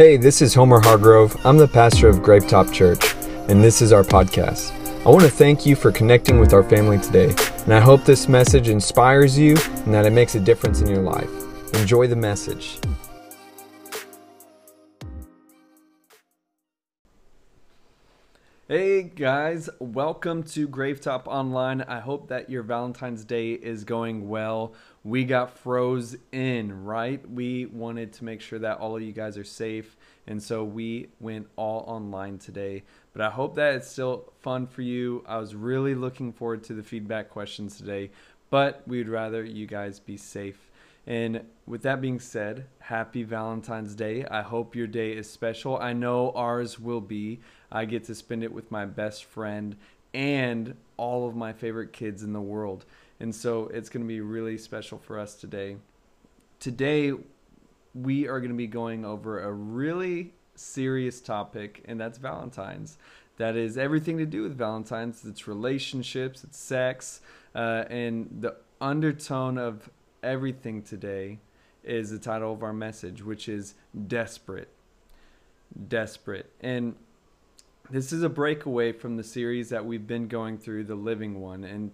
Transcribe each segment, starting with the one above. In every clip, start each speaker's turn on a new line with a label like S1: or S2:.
S1: Hey, this is Homer Hargrove. I'm the pastor of Gravetop Church, and this is our podcast. I want to thank you for connecting with our family today, and I hope this message inspires you and that it makes a difference in your life. Enjoy the message. Hey guys, welcome to Gravetop Online. I hope that your Valentine's Day is going well. We got froze in, right? We wanted to make sure that all of you guys are safe, and so we went all online today. But I hope that it's still fun for you. I was really looking forward to the feedback questions today, but we'd rather you guys be safe. And with that being said, happy Valentine's Day. I hope your day is special. I know ours will be. I get to spend it with my best friend and all of my favorite kids in the world. And so it's going to be really special for us today. Today, we are going to be going over a really serious topic, and that's Valentine's. That is everything to do with Valentine's. It's relationships, it's sex, uh, and the undertone of everything today is the title of our message, which is Desperate. Desperate. And this is a breakaway from the series that we've been going through, The Living One. And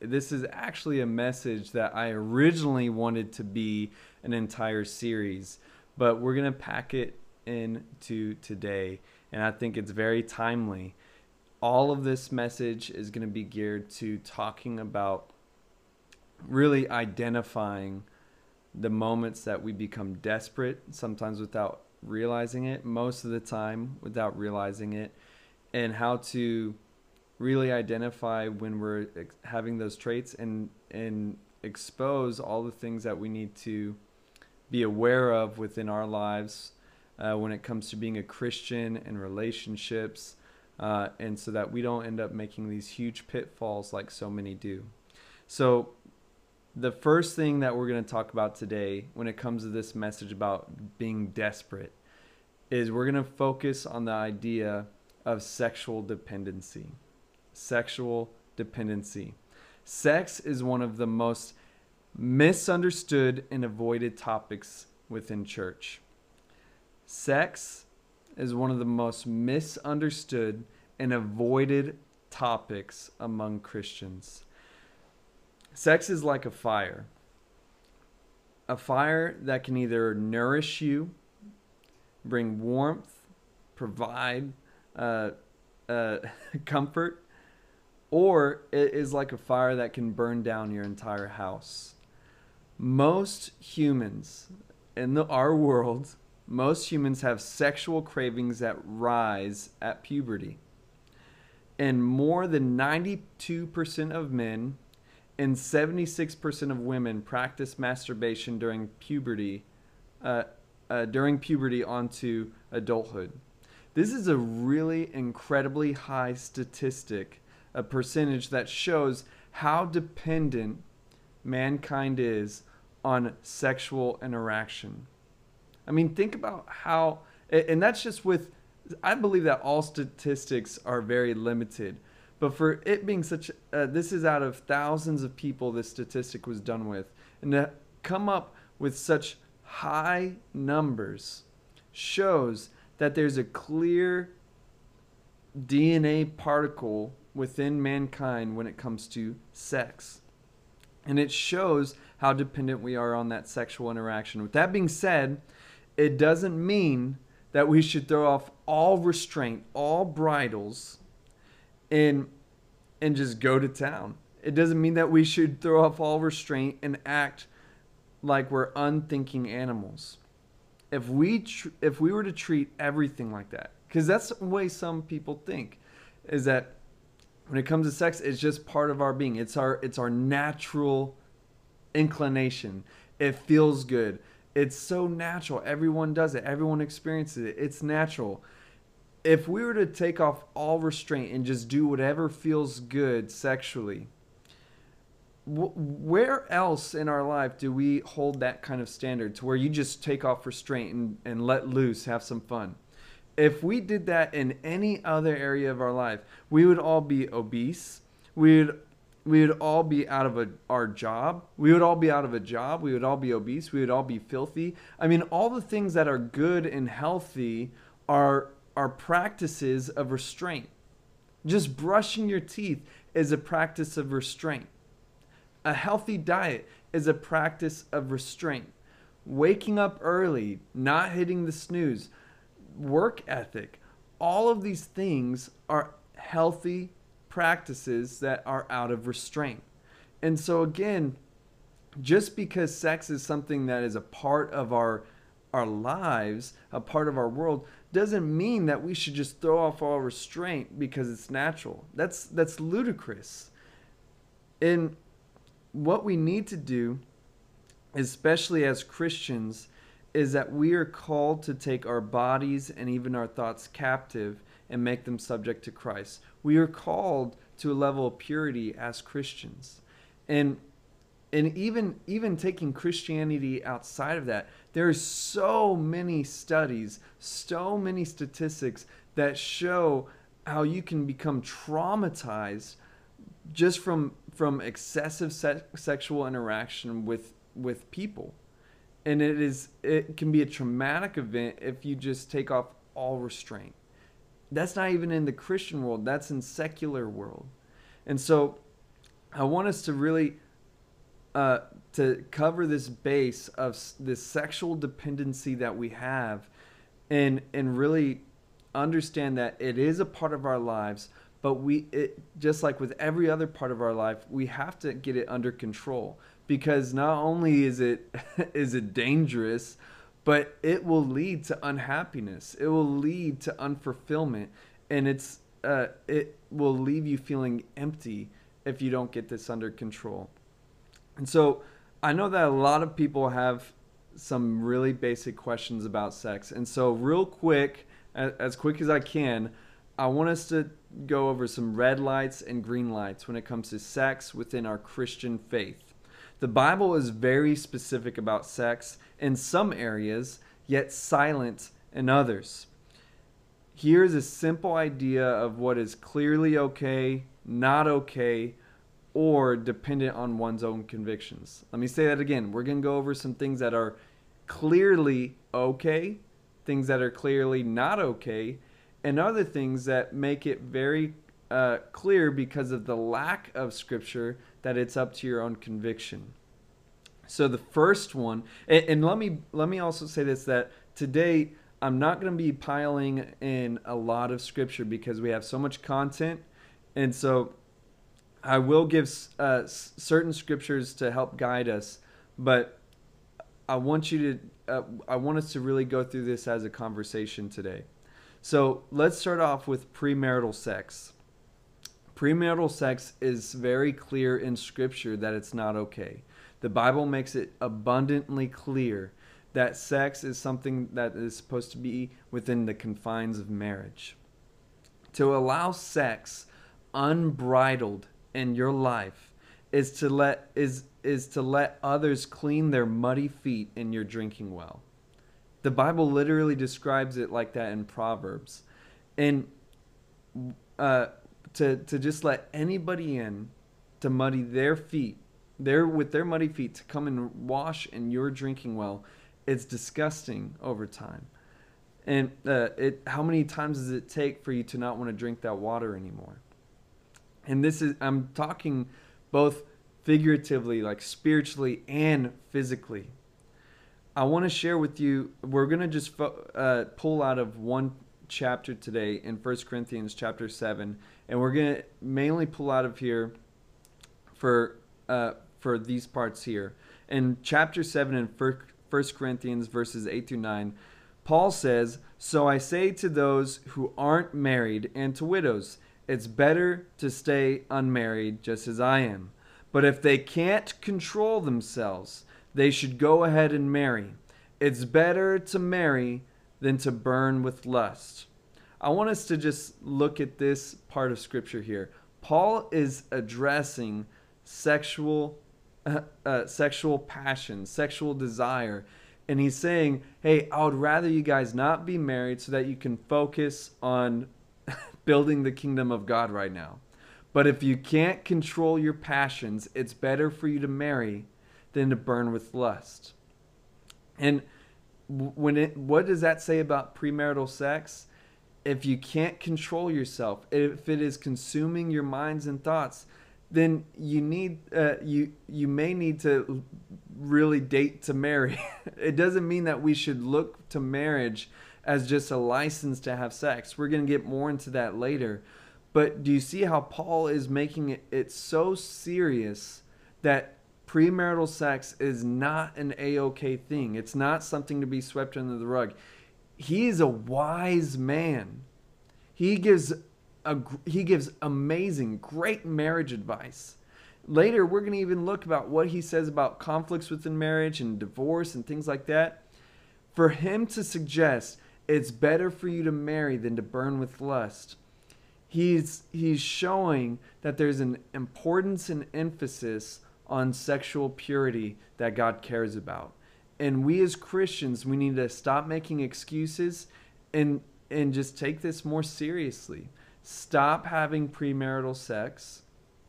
S1: this is actually a message that I originally wanted to be an entire series, but we're going to pack it into today. And I think it's very timely. All of this message is going to be geared to talking about really identifying the moments that we become desperate, sometimes without realizing it, most of the time without realizing it, and how to really identify when we're having those traits and and expose all the things that we need to be aware of within our lives uh, when it comes to being a Christian and relationships, uh, and so that we don't end up making these huge pitfalls like so many do. So the first thing that we're going to talk about today when it comes to this message about being desperate is we're going to focus on the idea of sexual dependency. Sexual dependency. Sex is one of the most misunderstood and avoided topics within church. Sex is one of the most misunderstood and avoided topics among Christians. Sex is like a fire. A fire that can either nourish you, bring warmth, provide uh, uh, comfort, or it is like a fire that can burn down your entire house. Most humans in the, our world, most humans have sexual cravings that rise at puberty. And more than 92% of men and 76% of women practice masturbation during puberty, uh, uh, during puberty onto adulthood. This is a really incredibly high statistic, a percentage that shows how dependent mankind is on sexual interaction. I mean, think about how, and that's just with, I believe that all statistics are very limited. But for it being such, uh, this is out of thousands of people this statistic was done with. And to come up with such high numbers shows that there's a clear DNA particle within mankind when it comes to sex. And it shows how dependent we are on that sexual interaction. With that being said, it doesn't mean that we should throw off all restraint, all bridles, and and just go to town. It doesn't mean that we should throw off all restraint and act like we're unthinking animals. If we tr- if we were to treat everything like that, because that's the way some people think, is that when it comes to sex, it's just part of our being. It's our it's our natural inclination. It feels good. It's so natural. Everyone does it. Everyone experiences it. It's natural if we were to take off all restraint and just do whatever feels good sexually, where else in our life do we hold that kind of standard to where you just take off restraint and, and let loose, have some fun? If we did that in any other area of our life, we would all be obese. We would we would all be out of a, our job. We would all be out of a job. We would all be obese. We would all be filthy. I mean, all the things that are good and healthy are are practices of restraint. Just brushing your teeth is a practice of restraint. A healthy diet is a practice of restraint. Waking up early, not hitting the snooze, work ethic, all of these things are healthy practices that are out of restraint. And so again, just because sex is something that is a part of our our lives, a part of our world, doesn't mean that we should just throw off all restraint because it's natural. That's that's ludicrous. And what we need to do, especially as Christians, is that we are called to take our bodies and even our thoughts captive and make them subject to Christ. We are called to a level of purity as Christians. And and even even taking Christianity outside of that, there are so many studies, so many statistics that show how you can become traumatized just from from excessive se- sexual interaction with with people. And it is it can be a traumatic event if you just take off all restraint. That's not even in the Christian world, that's in secular world. And so I want us to really uh, to cover this base of this sexual dependency that we have and and really understand that it is a part of our lives but we it just like with every other part of our life we have to get it under control. Because not only is it is it dangerous but it will lead to unhappiness. It will lead to unfulfillment. And it's uh, it will leave you feeling empty if you don't get this under control. And so I know that a lot of people have some really basic questions about sex. And so, real quick, as quick as I can, I want us to go over some red lights and green lights when it comes to sex within our Christian faith. The Bible is very specific about sex in some areas, yet silent in others. Here's a simple idea of what is clearly okay, not okay, or dependent on one's own convictions. Let me say that again. We're going to go over some things that are clearly okay, things that are clearly not okay, and other things that make it very uh, clear because of the lack of scripture that it's up to your own conviction. So the first one, and, and let me let me also say this that today I'm not going to be piling in a lot of scripture because we have so much content, and so I will give uh, certain scriptures to help guide us, but I want you to, uh, I want us to really go through this as a conversation today. So let's start off with premarital sex. Premarital sex is very clear in scripture that it's not okay. The Bible makes it abundantly clear that sex is something that is supposed to be within the confines of marriage. To allow sex unbridled in your life is to let is is to let others clean their muddy feet in your drinking well. The Bible literally describes it like that in Proverbs. And uh, to to just let anybody in to muddy their feet, their with their muddy feet to come and wash in your drinking well, it's disgusting over time. And uh, it how many times does it take for you to not want to drink that water anymore? And this is, I'm talking both figuratively, like spiritually and physically. I want to share with you, we're going to just uh, pull out of one chapter today in First Corinthians chapter 7, and we're going to mainly pull out of here for, uh, for these parts here. In chapter 7 in First Corinthians verses 8 through 9, Paul says, So I say to those who aren't married and to widows, it's better to stay unmarried just as I am. But if they can't control themselves, they should go ahead and marry. It's better to marry than to burn with lust. I want us to just look at this part of scripture here. Paul is addressing sexual uh, uh, sexual passion, sexual desire, and he's saying, "Hey, I would rather you guys not be married so that you can focus on building the kingdom of God right now. But if you can't control your passions, it's better for you to marry than to burn with lust. And when it what does that say about premarital sex? If you can't control yourself, if it is consuming your minds and thoughts, then you need uh, you you may need to really date to marry. it doesn't mean that we should look to marriage as just a license to have sex. We're going to get more into that later. But do you see how Paul is making it, it so serious that premarital sex is not an a-okay thing. It's not something to be swept under the rug. He is a wise man. He gives a he gives amazing, great marriage advice. Later, we're going to even look about what he says about conflicts within marriage and divorce and things like that. For him to suggest it's better for you to marry than to burn with lust, he's he's showing that there's an importance and emphasis on sexual purity that God cares about. And we as Christians, we need to stop making excuses and and just take this more seriously. Stop having premarital sex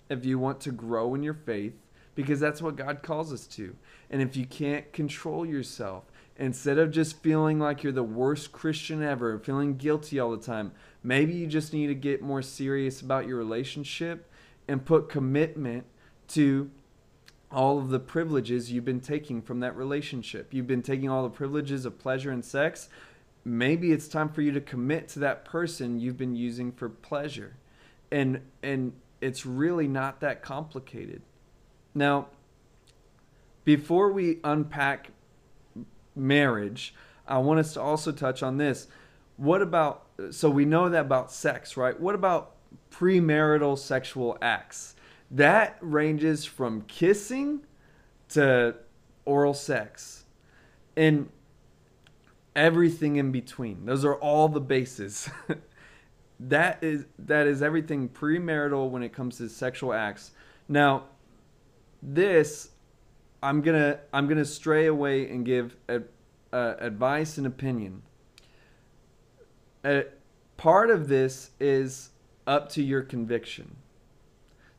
S1: if you want to grow in your faith because that's what God calls us to. And if you can't control yourself, instead of just feeling like you're the worst Christian ever, feeling guilty all the time, maybe you just need to get more serious about your relationship and put commitment to all of the privileges you've been taking from that relationship. You've been taking all the privileges of pleasure and sex. Maybe it's time for you to commit to that person you've been using for pleasure. And and it's really not that complicated. Now, before we unpack marriage, I want us to also touch on this. What about so we know that about sex, right? What about premarital sexual acts? That ranges from kissing to oral sex and everything in between. Those are all the bases. that is that is everything premarital when it comes to sexual acts. Now, this I'm gonna I'm gonna stray away and give a, a advice and opinion. A, part of this is up to your conviction.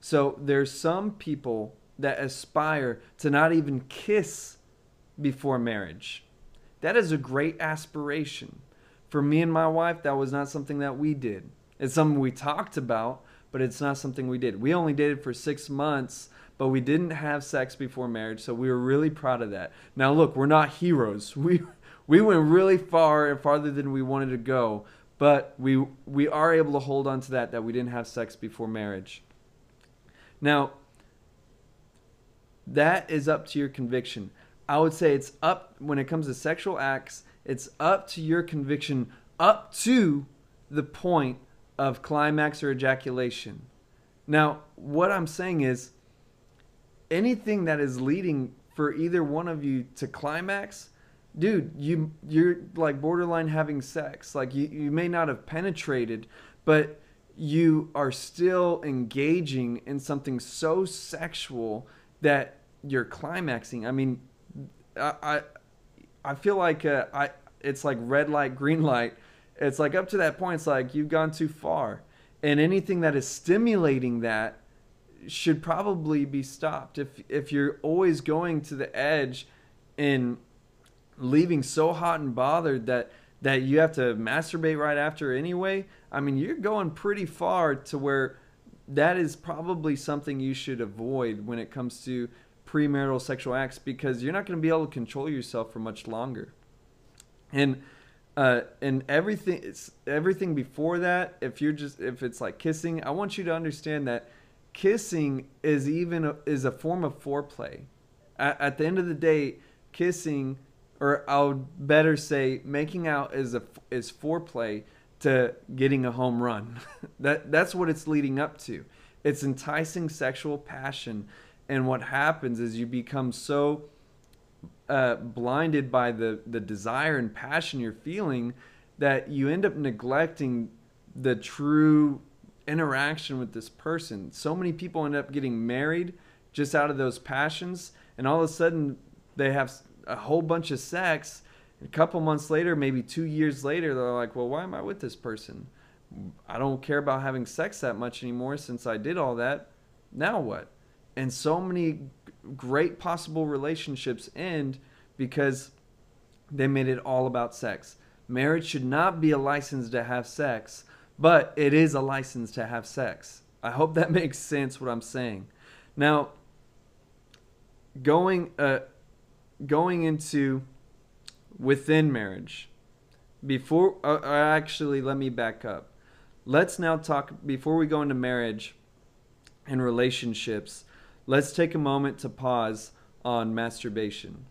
S1: So there's some people that aspire to not even kiss before marriage. That is a great aspiration. For me and my wife, that was not something that we did. It's something we talked about, but it's not something we did. We only dated for six months, but we didn't have sex before marriage, so we were really proud of that. Now, look, we're not heroes. We we went really far and farther than we wanted to go, but we we are able to hold on to that that we didn't have sex before marriage. Now, that is up to your conviction. I would say it's up when it comes to sexual acts, it's up to your conviction up to the point of climax or ejaculation. Now, what I'm saying is anything that is leading for either one of you to climax, dude, you you're like borderline having sex. Like you, you may not have penetrated, but you are still engaging in something so sexual that you're climaxing. I mean, I I, I feel like uh, I it's like red light, green light. It's like up to that point, it's like you've gone too far, and anything that is stimulating that should probably be stopped. If if you're always going to the edge and leaving so hot and bothered that that you have to masturbate right after anyway, I mean, you're going pretty far to where that is probably something you should avoid when it comes to premarital sexual acts because you're not going to be able to control yourself for much longer. And uh, and everything it's everything before that, if you're just if it's like kissing, I want you to understand that kissing is even a, is a form of foreplay. At, at the end of the day, kissing or I would better say making out is a is foreplay to getting a home run. that that's what it's leading up to. It's enticing sexual passion, and what happens is you become so uh, blinded by the the desire and passion you're feeling that you end up neglecting the true interaction with this person. So many people end up getting married just out of those passions, and all of a sudden they have a whole bunch of sex. A couple months later, maybe two years later, they're like, well, why am I with this person? I don't care about having sex that much anymore since I did all that. Now what? And so many great possible relationships end because they made it all about sex. Marriage should not be a license to have sex, but it is a license to have sex. I hope that makes sense what I'm saying. Now, going uh, going into within marriage, before uh, actually let me back up. Let's now talk before we go into marriage and relationships. Let's take a moment to pause on masturbation.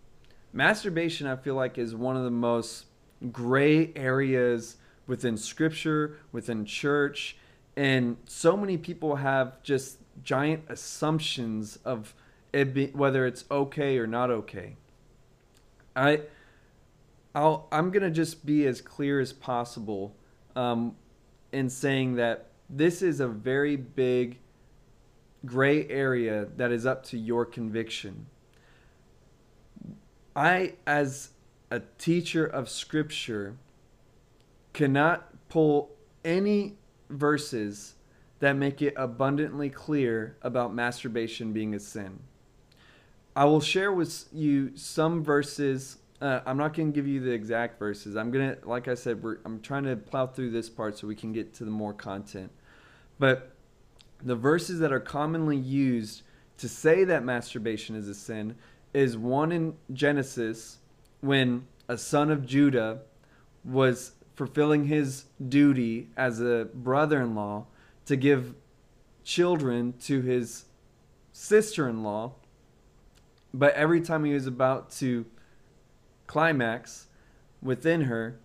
S1: Masturbation, I feel like, is one of the most gray areas within scripture, within church, and so many people have just giant assumptions of it be, whether it's okay or not okay. I I'll I'm gonna just be as clear as possible um, in saying that this is a very big gray area that is up to your conviction. I, as a teacher of scripture, cannot pull any verses that make it abundantly clear about masturbation being a sin. I will share with you some verses. Uh, I'm not going to give you the exact verses. I'm going to, like I said, I'm trying to plow through this part so we can get to the more content. But the verses that are commonly used to say that masturbation is a sin is one in Genesis when a son of Judah was fulfilling his duty as a brother in law to give children to his sister in law. But every time he was about to climax within her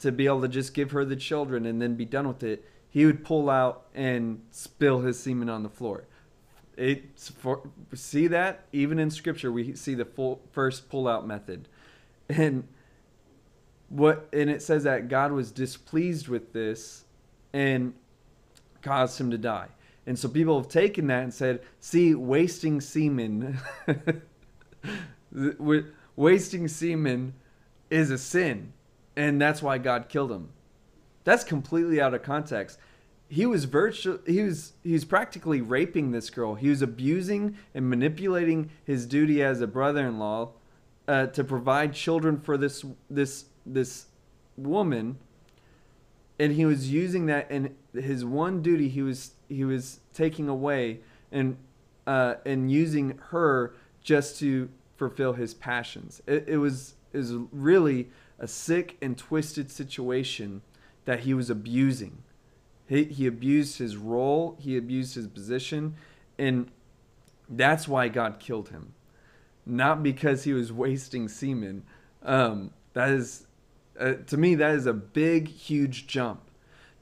S1: to be able to just give her the children and then be done with it, he would pull out and spill his semen on the floor. It's for see that even in scripture we see the full first pull out method. And what and it says that God was displeased with this and caused him to die. And so people have taken that and said, see, wasting semen wasting semen is a sin and that's why God killed him. That's completely out of context. He was virtual he was he's practically raping this girl. He was abusing and manipulating his duty as a brother-in-law uh, to provide children for this this this woman and he was using that and his one duty he was he was taking away and uh, and using her just to fulfill his passions. It, it was is really a sick and twisted situation that he was abusing. He, he abused his role he abused his position and that's why god killed him. Not because he was wasting semen. Um, that is uh, to me, that is a big, huge jump.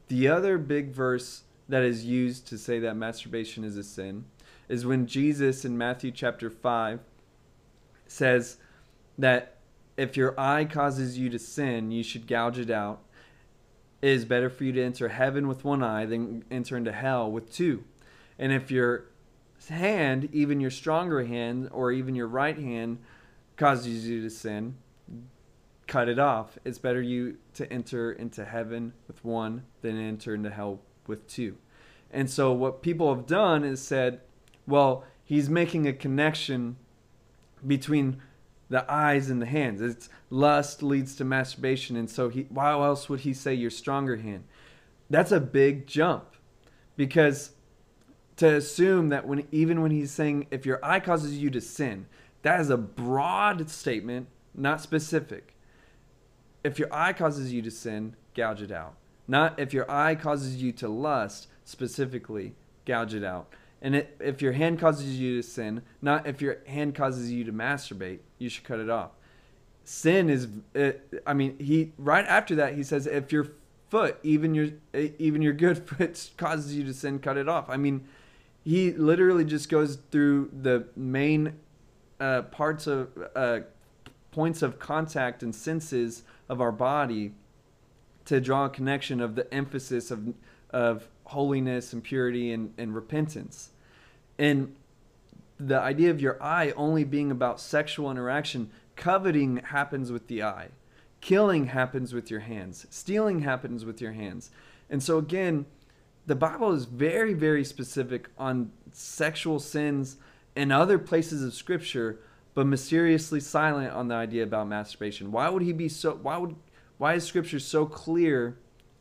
S1: The other big verse that is used to say that masturbation is a sin is when Jesus in Matthew chapter 5 says that if your eye causes you to sin, you should gouge it out. It is better for you to enter heaven with one eye than enter into hell with two. And if your hand, even your stronger hand, or even your right hand, causes you to sin, cut it off. It's better you to enter into heaven with one than enter into hell with two. And so what people have done is said, well, he's making a connection between the eyes and the hands. It's lust leads to masturbation, and so he why else would he say your stronger hand? That's a big jump. Because to assume that when even when he's saying if your eye causes you to sin, that is a broad statement, not specific if your eye causes you to sin, gouge it out. Not if your eye causes you to lust, specifically, gouge it out. And it, if your hand causes you to sin, not if your hand causes you to masturbate, you should cut it off. Sin is, it, I mean, he right after that he says if your foot, even your even your good foot causes you to sin, cut it off. I mean, he literally just goes through the main uh, parts of uh, points of contact and senses of our body to draw a connection of the emphasis of of holiness and purity and, and repentance. And the idea of your eye only being about sexual interaction, coveting happens with the eye. Killing happens with your hands. Stealing happens with your hands. And so again, the Bible is very, very specific on sexual sins and other places of Scripture, but mysteriously silent on the idea about masturbation. Why would he be so? Why would? Why is Scripture so clear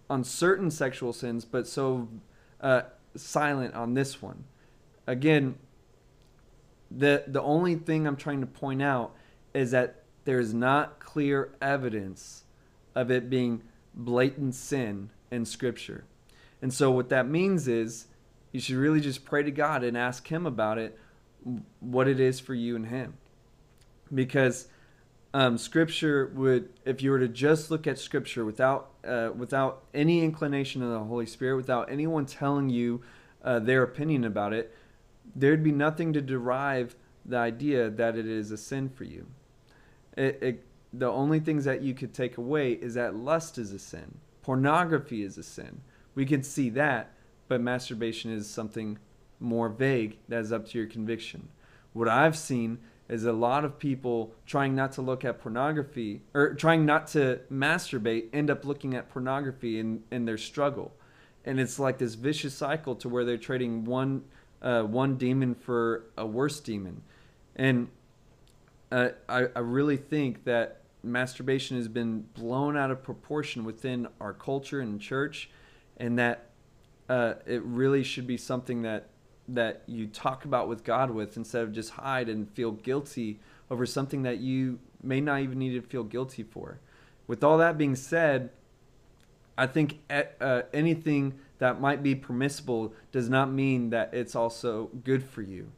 S1: on certain sexual sins, but so uh, silent on this one? Again, the the only thing I'm trying to point out is that there is not clear evidence of it being blatant sin in Scripture. And so, what that means is you should really just pray to God and ask Him about it, what it is for you and Him. Because um, Scripture would, if you were to just look at Scripture without, uh, without any inclination of the Holy Spirit, without anyone telling you uh, their opinion about it, there'd be nothing to derive the idea that it is a sin for you. It, it, the only things that you could take away is that lust is a sin, pornography is a sin, we can see that, but masturbation is something more vague that is up to your conviction. What I've seen is a lot of people trying not to look at pornography or trying not to masturbate end up looking at pornography in, in their struggle. And it's like this vicious cycle to where they're trading one uh, one demon for a worse demon. And uh, I, I really think that masturbation has been blown out of proportion within our culture and church and that uh, it really should be something that that you talk about with God with instead of just hide and feel guilty over something that you may not even need to feel guilty for. With all that being said, I think uh, anything that might be permissible does not mean that it's also good for you.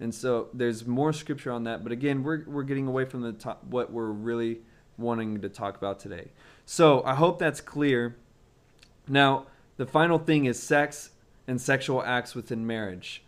S1: And so there's more scripture on that, but again, we're we're getting away from the top, what we're really wanting to talk about today. So I hope that's clear. Now, the final thing is sex and sexual acts within marriage.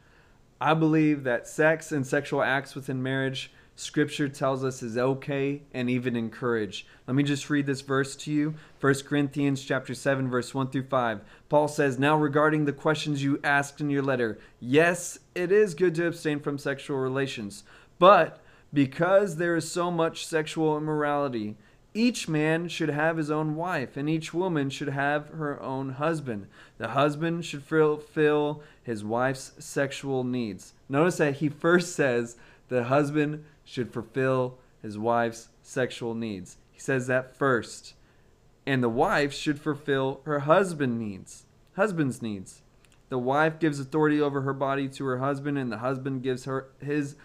S1: I believe that sex and sexual acts within marriage, scripture tells us is okay and even encouraged. Let me just read this verse to you. 1 Corinthians chapter 7 verse 1 through 5. Paul says, "Now regarding the questions you asked in your letter, yes, it is good to abstain from sexual relations, but because there is so much sexual immorality, each man should have his own wife, and each woman should have her own husband. The husband should fulfill his wife's sexual needs. Notice that he first says the husband should fulfill his wife's sexual needs. He says that first. And the wife should fulfill her husband needs, husband's needs. The wife gives authority over her body to her husband, and the husband gives her his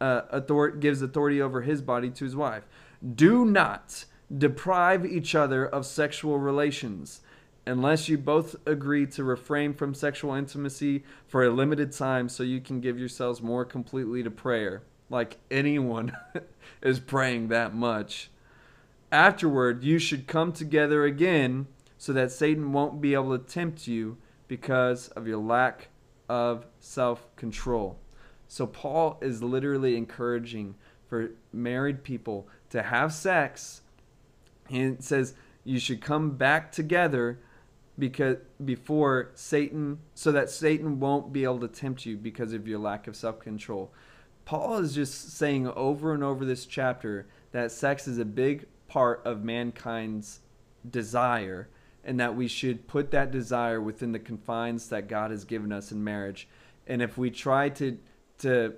S1: uh, authority gives authority over his body to his wife. Do not deprive each other of sexual relations unless you both agree to refrain from sexual intimacy for a limited time so you can give yourselves more completely to prayer. Like anyone is praying that much. Afterward, you should come together again so that Satan won't be able to tempt you because of your lack of self control. So, Paul is literally encouraging for married people to have sex. And it says you should come back together because before Satan so that Satan won't be able to tempt you because of your lack of self-control. Paul is just saying over and over this chapter that sex is a big part of mankind's desire and that we should put that desire within the confines that God has given us in marriage. And if we try to to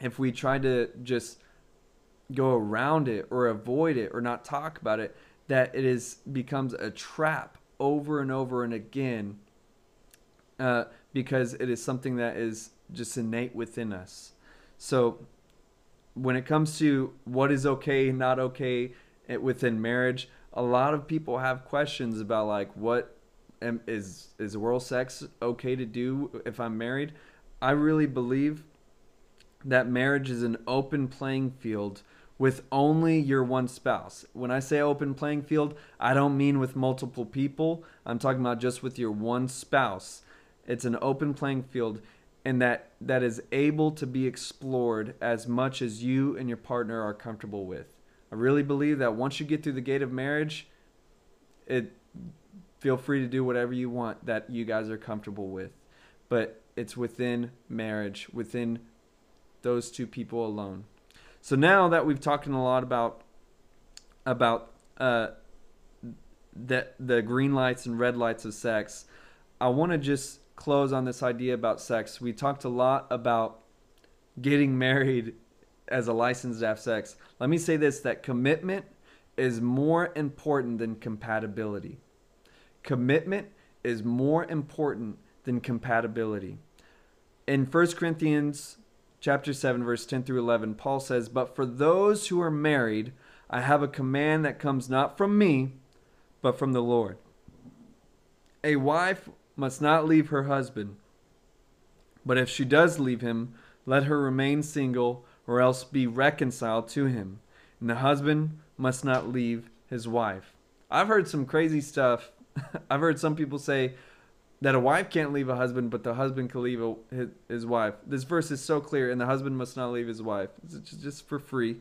S1: if we try to just go around it or avoid it or not talk about it that it is becomes a trap over and over and again uh, because it is something that is just innate within us. So when it comes to what is okay not okay eh, within marriage a lot of people have questions about like what is is oral sex okay to do if i'm married? I really believe that marriage is an open playing field with only your one spouse. When I say open playing field, I don't mean with multiple people. I'm talking about just with your one spouse. It's an open playing field and that that is able to be explored as much as you and your partner are comfortable with. I really believe that once you get through the gate of marriage, it feel free to do whatever you want that you guys are comfortable with. But it's within marriage, within those two people alone. So now that we've talked a lot about about uh, the the green lights and red lights of sex, I want to just close on this idea about sex. We talked a lot about getting married as a licensed to have sex. Let me say this that commitment is more important than compatibility. Commitment is more important than compatibility. In 1 Corinthians chapter 7 verse 10 through 11, Paul says, "But for those who are married, I have a command that comes not from me, but from the Lord. A wife must not leave her husband, but if she does leave him, let her remain single or else be reconciled to him. And the husband must not leave his wife. I've heard some crazy stuff. I've heard some people say that a wife can't leave a husband, but the husband can leave a, his, his, wife. This verse is so clear, and the husband must not leave his wife. It's just for free.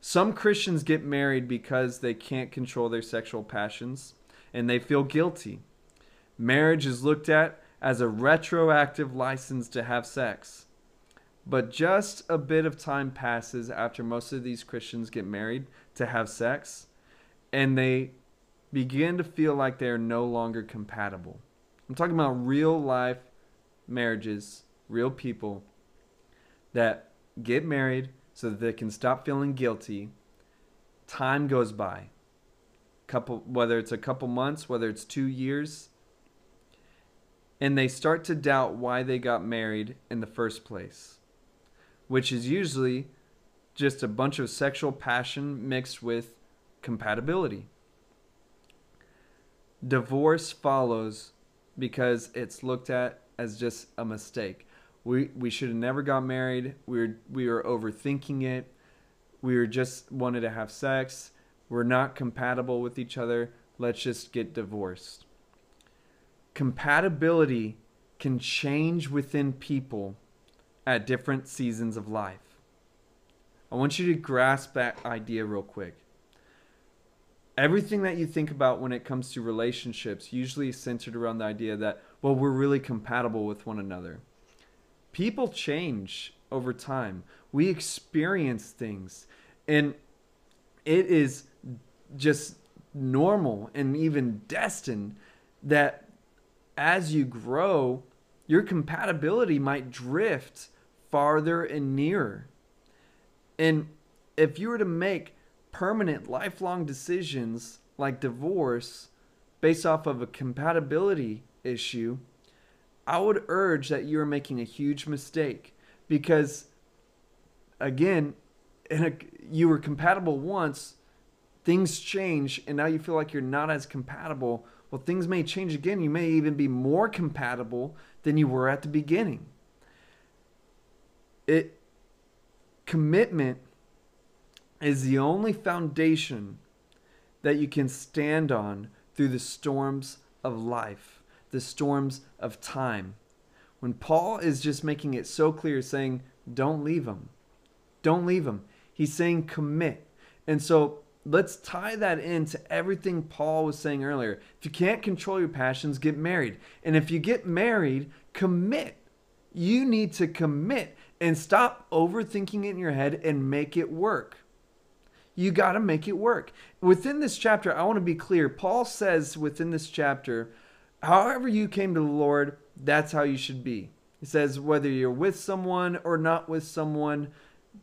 S1: Some Christians get married because they can't control their sexual passions and they feel guilty. Marriage is looked at as a retroactive license to have sex. But just a bit of time passes after most of these Christians get married to have sex, and they begin to feel like they are no longer compatible. I'm talking about real life marriages, real people that get married so that they can stop feeling guilty. Time goes by. Couple whether it's a couple months, whether it's 2 years, and they start to doubt why they got married in the first place which is usually just a bunch of sexual passion mixed with compatibility. Divorce follows because it's looked at as just a mistake. We we should have never got married. We were we were overthinking it. We were just wanted to have sex. We're not compatible with each other. Let's just get divorced. Compatibility can change within people at different seasons of life. I want you to grasp that idea real quick. Everything that you think about when it comes to relationships usually is centered around the idea that, well, we're really compatible with one another. People change over time. We experience things. And it is just normal and even destined that as you grow, your compatibility might drift farther and nearer. And if you were to make permanent, lifelong decisions like divorce based off of a compatibility issue, I would urge that you are making a huge mistake because, again, a, you were compatible once, things change, and now you feel like you're not as compatible. Well, things may change again. You may even be more compatible than you were at the beginning it commitment is the only foundation that you can stand on through the storms of life, the storms of time. When Paul is just making it so clear, saying, Don't leave him. Don't leave him. He's saying, Commit. And so let's tie that into everything Paul was saying earlier. If you can't control your passions, get married. And if you get married, commit. You need to commit and stop overthinking it in your head and make it work. You got to make it work. Within this chapter, I want to be clear. Paul says within this chapter, however you came to the Lord, that's how you should be. He says whether you're with someone or not with someone,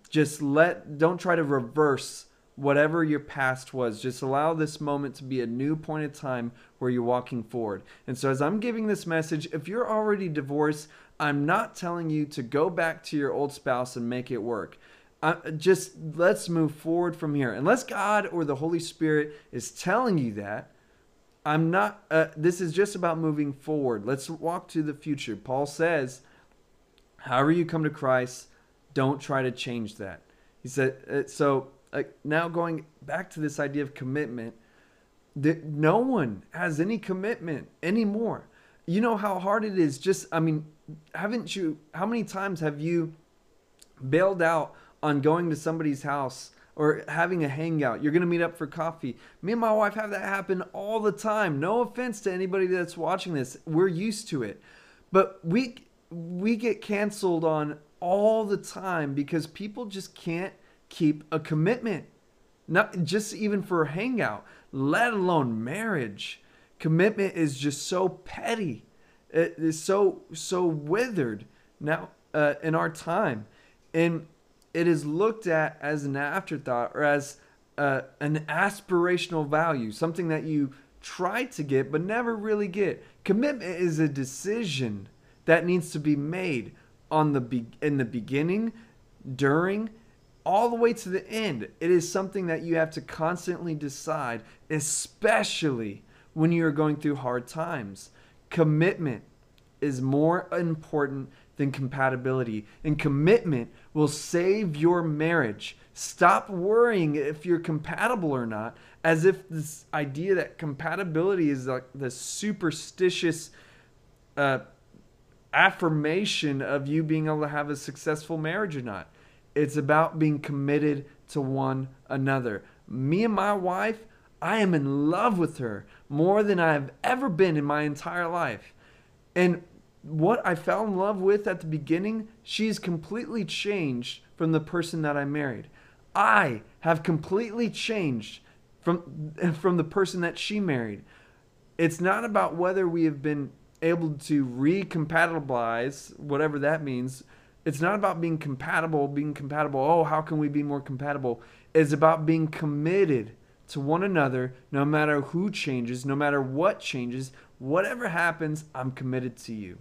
S1: just let don't try to reverse whatever your past was. Just allow this moment to be a new point of time where you're walking forward. And so as I'm giving this message, if you're already divorced, I'm not telling you to go back to your old spouse and make it work. Uh, just let's move forward from here. Unless God or the Holy Spirit is telling you that, I'm not, uh, this is just about moving forward. Let's walk to the future. Paul says, however you come to Christ, don't try to change that. He said, uh, so uh, now going back to this idea of commitment, that no one has any commitment anymore. You know how hard it is just, I mean, haven't you how many times have you bailed out on going to somebody's house or having a hangout. You're going to meet up for coffee. Me and my wife have that happen all the time. No offense to anybody that's watching this. We're used to it. But we we get canceled on all the time because people just can't keep a commitment. Not just even for a hangout let alone marriage. Commitment is just so petty. It is so so withered now uh, in our time, and it is looked at as an afterthought or as uh, an aspirational value, something that you try to get but never really get. Commitment is a decision that needs to be made on the be- in the beginning, during, all the way to the end. It is something that you have to constantly decide, especially when you are going through hard times. Commitment is more important than compatibility, and commitment will save your marriage. Stop worrying if you're compatible or not, as if this idea that compatibility is like the superstitious uh, affirmation of you being able to have a successful marriage or not. It's about being committed to one another. Me and my wife, I am in love with her more than I've ever been in my entire life. And what I fell in love with at the beginning, she's completely changed from the person that I married. I have completely changed from from the person that she married. It's not about whether we have been able to recompatibilize, whatever that means. It's not about being compatible, being compatible. Oh, how can we be more compatible? It's about being committed to one another no matter who changes, no matter what changes, whatever happens, I'm committed to you.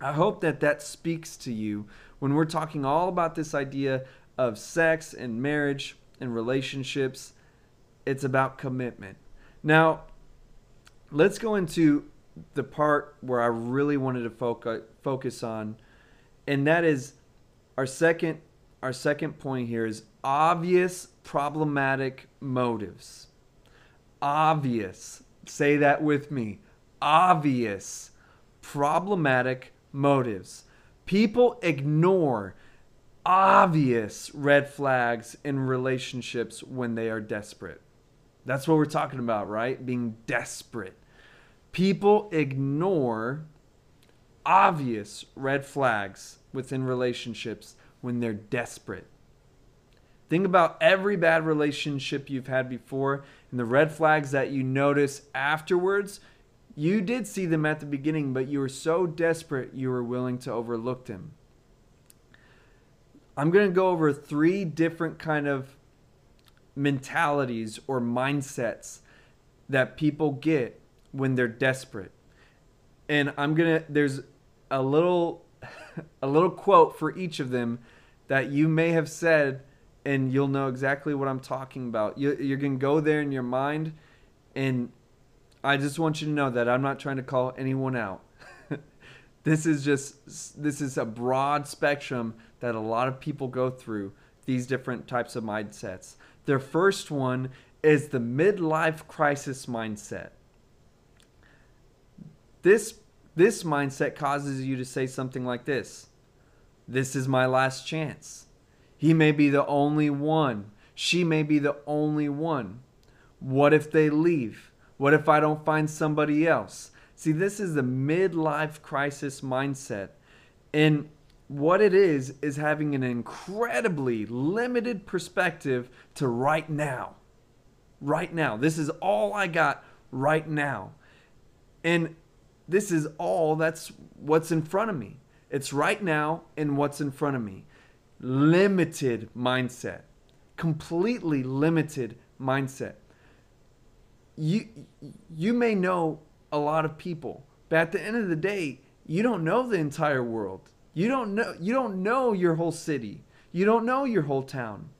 S1: I hope that that speaks to you when we're talking all about this idea of sex and marriage and relationships. It's about commitment. Now, let's go into the part where I really wanted to focus focus on, and that is our second our second point here is obvious problematic motives. Obvious. Say that with me. Obvious problematic motives. People ignore obvious red flags in relationships when they are desperate. That's what we're talking about, right? Being desperate. People ignore obvious red flags within relationships when they're desperate. Think about every bad relationship you've had before and the red flags that you notice afterwards. You did see them at the beginning, but you were so desperate you were willing to overlook them. I'm going to go over three different kind of mentalities or mindsets that people get when they're desperate. And I'm going to there's a little a little quote for each of them that you may have said and you'll know exactly what I'm talking about. You, you're going to go there in your mind and I just want you to know that I'm not trying to call anyone out. this is just this is a broad spectrum that a lot of people go through these different types of mindsets. Their first one is the midlife crisis mindset. This this mindset causes you to say something like this. This is my last chance. He may be the only one. She may be the only one. What if they leave? What if I don't find somebody else? See, this is the midlife crisis mindset. And what it is, is having an incredibly limited perspective to right now. Right now. This is all I got right now. And this is all that's what's in front of me. It's right now and what's in front of me. Limited mindset. Completely limited mindset. You you may know a lot of people, but at the end of the day, you don't know the entire world. You don't know you don't know your whole city. You don't know your whole town.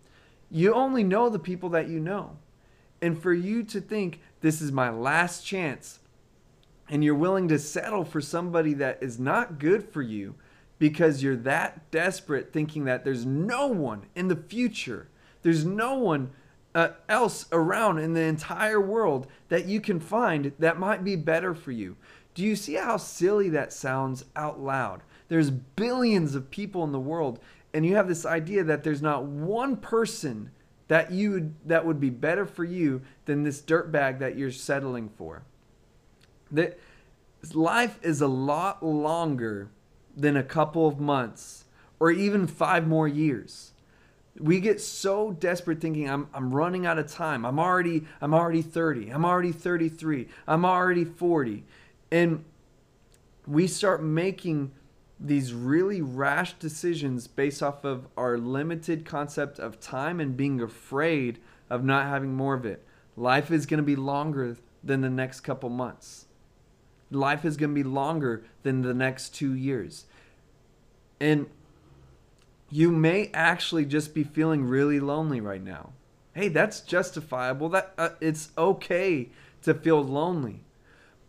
S1: You only know the people that you know. And for you to think this is my last chance and you're willing to settle for somebody that is not good for you because you're that desperate thinking that there's no one in the future, there's no one uh, else around in the entire world that you can find that might be better for you. Do you see how silly that sounds out loud? There's billions of people in the world, and you have this idea that there's not one person that you that would be better for you than this dirtbag that you're settling for. That life is a lot longer than a couple of months or even five more years. We get so desperate thinking I'm I'm running out of time. I'm already I'm already 30. I'm already 33. I'm already 40. And we start making these really rash decisions based off of our limited concept of time and being afraid of not having more of it. Life is going to be longer than the next couple months. Life is going to be longer than the next two years. And you may actually just be feeling really lonely right now. Hey, that's justifiable. That uh, it's okay to feel lonely.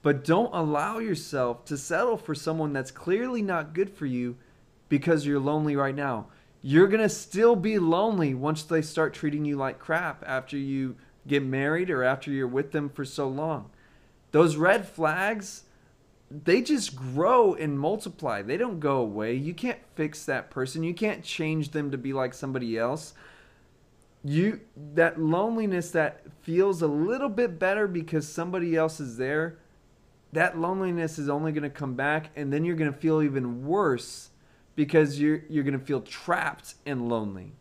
S1: But don't allow yourself to settle for someone that's clearly not good for you because you're lonely right now. You're going to still be lonely once they start treating you like crap after you get married or after you're with them for so long. Those red flags, they just grow and multiply. They don't go away. You can't fix that person. You can't change them to be like somebody else. You that loneliness that feels a little bit better because somebody else is there, that loneliness is only going to come back and then you're going to feel even worse because you're you're going to feel trapped and lonely.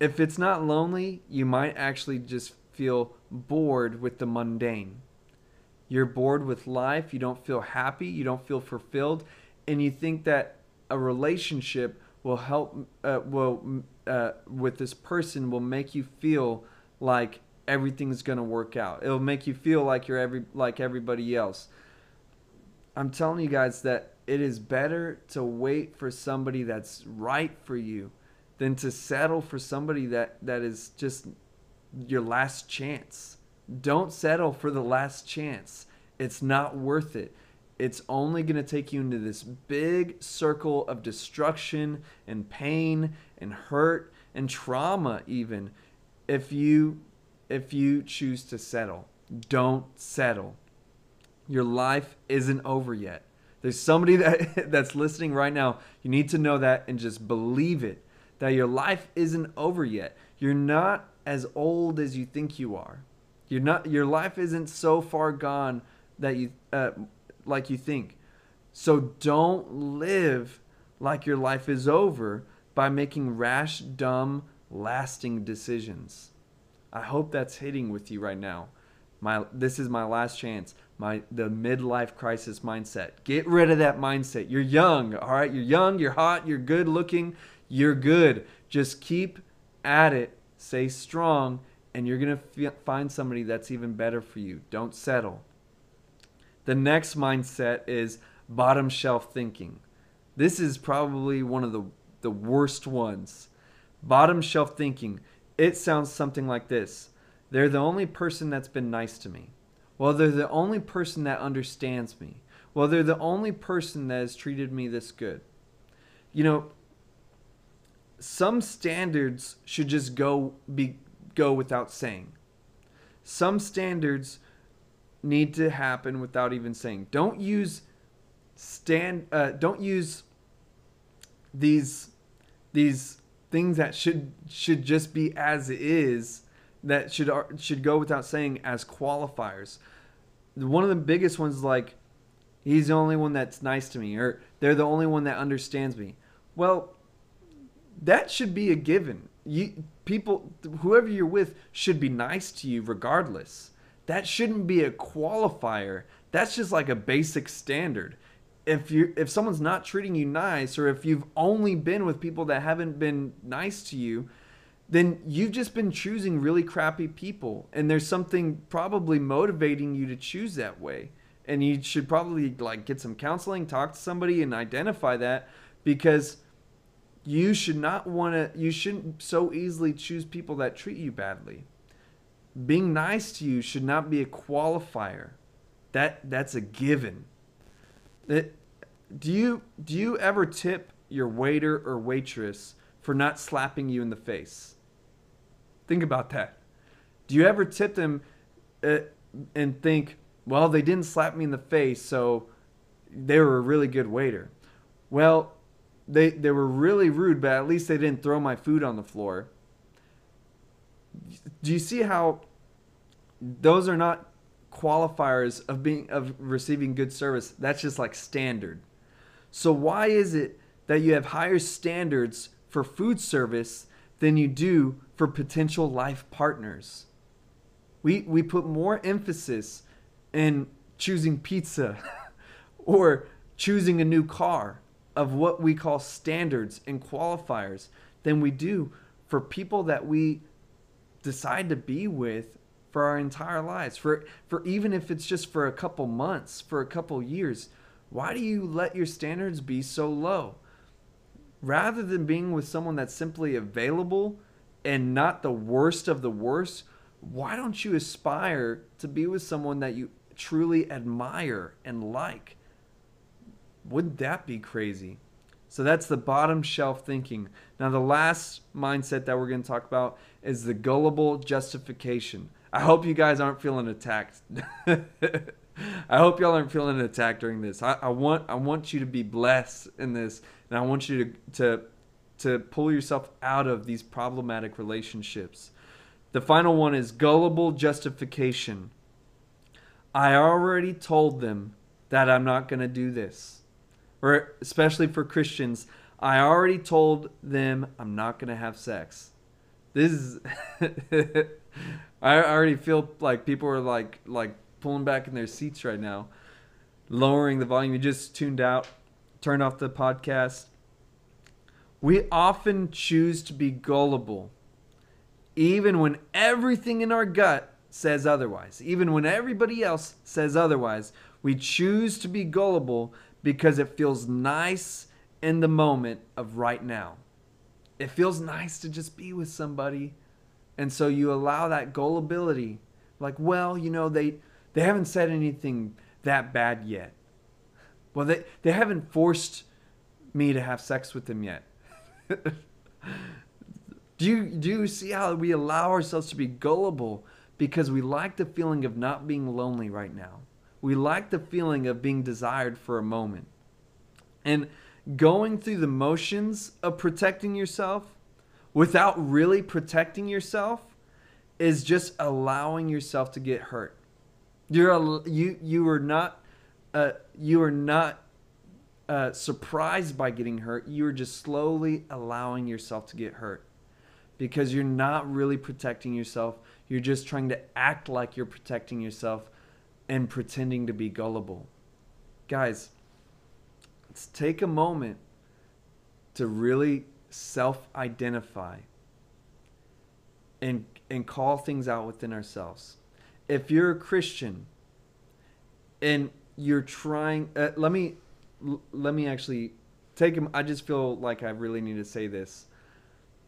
S1: If it's not lonely, you might actually just feel bored with the mundane. You're bored with life, you don't feel happy, you don't feel fulfilled, and you think that a relationship will help uh, will uh, with this person will make you feel like everything's going to work out. It'll make you feel like you're every like everybody else. I'm telling you guys that it is better to wait for somebody that's right for you than to settle for somebody that that is just your last chance. Don't settle for the last chance. It's not worth it. It's only going to take you into this big circle of destruction and pain and hurt and trauma even if you if you choose to settle. Don't settle. Your life isn't over yet. There's somebody that that's listening right now. You need to know that and just believe it that your life isn't over yet. You're not as old as you think you are. You're not your life isn't so far gone that you uh, like you think. So don't live like your life is over by making rash, dumb, lasting decisions. I hope that's hitting with you right now. My this is my last chance. My the midlife crisis mindset. Get rid of that mindset. You're young, all right? You're young, you're hot, you're good looking, you're good. Just keep at it. Stay strong and you're going to find somebody that's even better for you. Don't settle. The next mindset is bottom shelf thinking. This is probably one of the the worst ones. Bottom shelf thinking it sounds something like this They're the only person that's been nice to me. Well, they're the only person that understands me. Well, they're the only person that has treated me this good. You know, some standards should just go be go without saying. Some standards need to happen without even saying. Don't use stand uh, don't use these these things that should should just be as is that should should go without saying as qualifiers. One of the biggest ones like he's the only one that's nice to me or they're the only one that understands me. Well, that should be a given. You people whoever you're with should be nice to you regardless. That shouldn't be a qualifier. That's just like a basic standard if you if someone's not treating you nice or if you've only been with people that haven't been nice to you then you've just been choosing really crappy people and there's something probably motivating you to choose that way and you should probably like get some counseling talk to somebody and identify that because you should not want to you shouldn't so easily choose people that treat you badly being nice to you should not be a qualifier that that's a given it, do you do you ever tip your waiter or waitress for not slapping you in the face? Think about that. Do you ever tip them uh, and think, well, they didn't slap me in the face, so they were a really good waiter? Well, they they were really rude, but at least they didn't throw my food on the floor. Do you see how those are not qualifiers of being of receiving good service that's just like standard so why is it that you have higher standards for food service than you do for potential life partners. We, we put more emphasis in choosing pizza or choosing a new car of what we call standards and qualifiers than we do for people that we decide to be with for our entire lives. For for even if it's just for a couple months for a couple years why do you let your standards be so low? Rather than being with someone that's simply available and not the worst of the worst why don't you aspire to be with someone that you truly admire and like wouldn't that be crazy so that's the bottom shelf thinking. Now, the last mindset that we're going to talk about is the gullible justification. I hope you guys aren't feeling attacked. I hope y'all aren't feeling attacked during this. I, I, want I want you to be blessed in this, and I want you to to to pull yourself out of these problematic relationships. The final one is gullible justification. I already told them that I'm not going to do this or especially for Christians, I already told them I'm not going to have sex. This is I already feel like people are like like pulling back in their seats right now, lowering the volume. You just tuned out, turned off the podcast. We often choose to be gullible, even when everything in our gut says otherwise. Even when everybody else says otherwise, we choose to be gullible because it feels nice in the moment of right now. It feels nice to just be with somebody. And so you allow that gullibility. Like, well, you know, they they haven't said anything that bad yet. Well, they, they haven't forced me to have sex with them yet. do you do you see how we allow ourselves to be gullible because we like the feeling of not being lonely right now? We like the feeling of being desired for a moment. And going through the motions of protecting yourself without really protecting yourself is just allowing yourself to get hurt. You're a, you you are not uh, you are not uh, surprised by getting hurt. You are just slowly allowing yourself to get hurt because you're not really protecting yourself. You're just trying to act like you're protecting yourself and pretending to be gullible. Guys, let's take a moment to really self identify and, and call things out within ourselves. If you're a Christian and you're trying, uh, let me let me actually take him. I just feel like I really need to say this.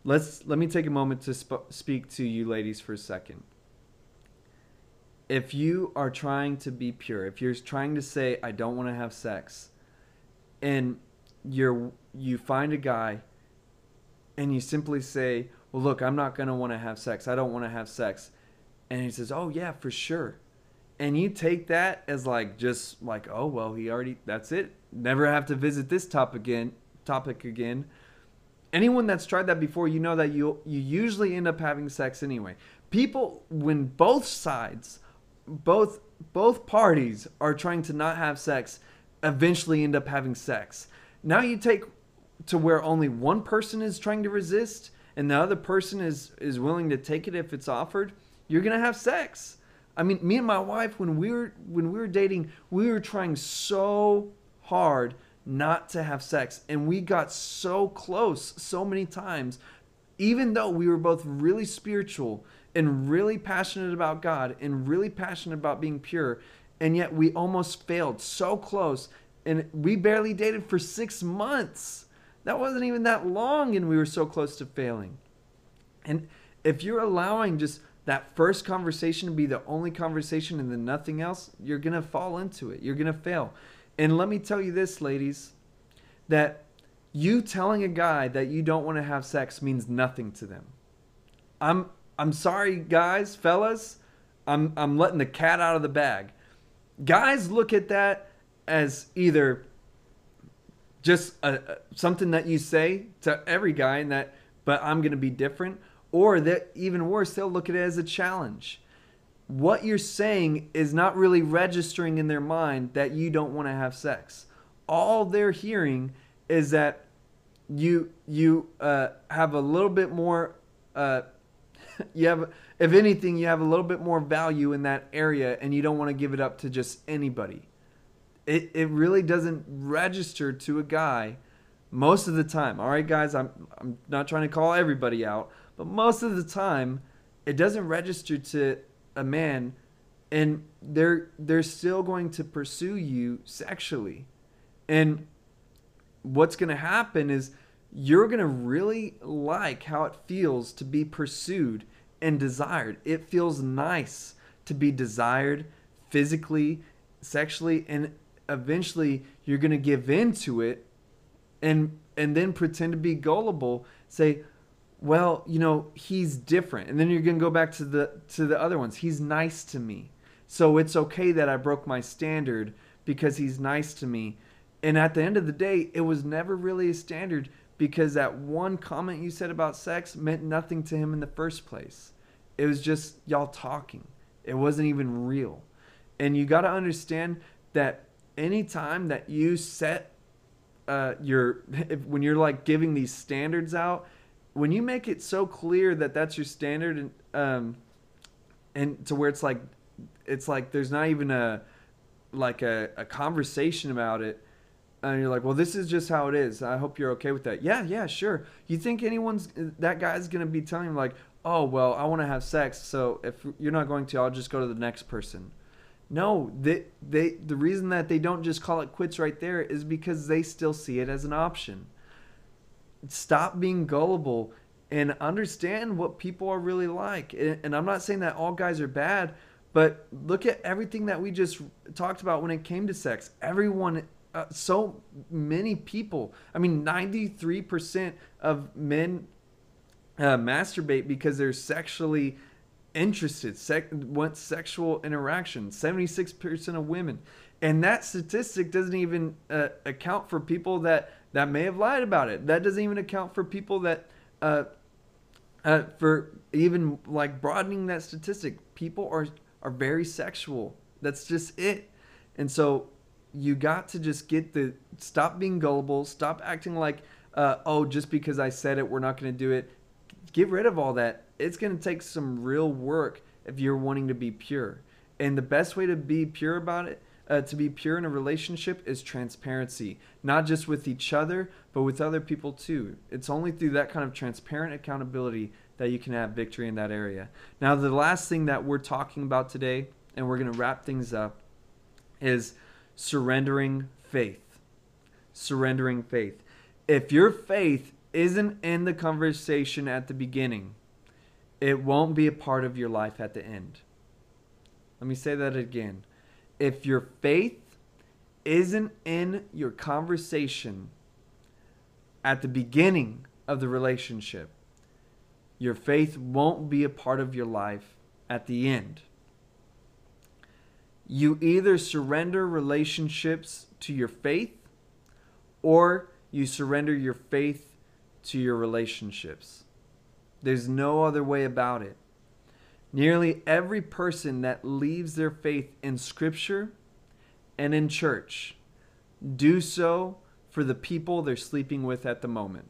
S1: Let's let me take a moment to sp- speak to you ladies for a second if you are trying to be pure, if you're trying to say I don't want to have sex, and you're you find a guy and you simply say, "Well, look, I'm not to want to have sex. I don't want to have sex." And he says, "Oh, yeah, for sure." And you take that as like just like, "Oh, well, he already that's it. Never have to visit this topic again." Topic again. Anyone that's tried that before, you know that you you usually end up having sex anyway. People when both sides both both parties are trying to not have sex eventually end up having sex. Now you take to where only one person is trying to resist and the other person is is willing to take it if it's offered you're gonna have sex. I mean me and my wife when we were when we were dating we were trying so hard not to have sex and we got so close so many times even though we were both really spiritual and really passionate about God and really passionate about being pure, and yet we almost failed so close. And we barely dated for six months. That wasn't even that long, and we were so close to failing. And if you're allowing just that first conversation to be the only conversation and then nothing else, you're going to fall into it. You're going to fail. And let me tell you this, ladies, that you telling a guy that you don't want to have sex means nothing to them. I'm I'm sorry, guys, fellas. I'm I'm letting the cat out of the bag. Guys look at that as either just a, a, something that you say to every guy, and that, but I'm going to be different, or that even worse, they'll look at it as a challenge. What you're saying is not really registering in their mind that you don't want to have sex. All they're hearing is that you you uh, have a little bit more. Uh, you have, if anything, you have a little bit more value in that area, and you don't want to give it up to just anybody. It it really doesn't register to a guy most of the time. All right, guys, I'm I'm not trying to call everybody out, but most of the time, it doesn't register to a man, and they're they're still going to pursue you sexually, and what's going to happen is you're going to really like how it feels to be pursued and desired. It feels nice to be desired physically, sexually, and eventually you're going to give in to it and and then pretend to be gullible, say, "Well, you know, he's different." And then you're going to go back to the to the other ones. He's nice to me. So it's okay that I broke my standard because he's nice to me. And at the end of the day, it was never really a standard because that one comment you said about sex meant nothing to him in the first place. It was just y'all talking. It wasn't even real. And you got to understand that anytime that you set uh, your, if, when you're like giving these standards out, when you make it so clear that that's your standard and, um, and to where it's like, it's like there's not even a, like a, a conversation about it and you're like, well, this is just how it is. I hope you're okay with that. Yeah, yeah, sure. You think anyone's uh, that guy's gonna be telling you like, oh, well, I want to have sex, so if you're not going to, I'll just go to the next person. No, they they the reason that they don't just call it quits right there is because they still see it as an option. Stop being gullible and understand what people are really like. And I'm not saying that all guys are bad, but look at everything that we just talked about when it came to sex. Everyone uh, so many people. I mean, 93% of men uh, masturbate because they're sexually interested, sec- want sexual interaction. 76% of women. And that statistic doesn't even uh, account for people that, that may have lied about it. That doesn't even account for people that, uh, uh, for even like broadening that statistic. People are, are very sexual. That's just it. And so you got to just get the stop being gullible, stop acting like uh, oh just because I said it we're not going to do it. Get rid of all that. It's going to take some real work if you're wanting to be pure. And the best way to be pure about it, uh, to be pure in a relationship, is transparency. Not just with each other, but with other people too. It's only through that kind of transparent accountability that you can have victory in that area. Now, the last thing that we're talking about today, and we're going to wrap things up, is surrendering faith. Surrendering faith. If your faith isn't in the conversation at the beginning, it won't be a part of your life at the end. Let me say that again. If your faith isn't in your conversation at the beginning of the relationship, your faith won't be a part of your life at the end you either surrender relationships to your faith or you surrender your faith to your relationships. There's no other way about it. Nearly every person that leaves their faith in Scripture and in church do so for the people they're sleeping with at the moment.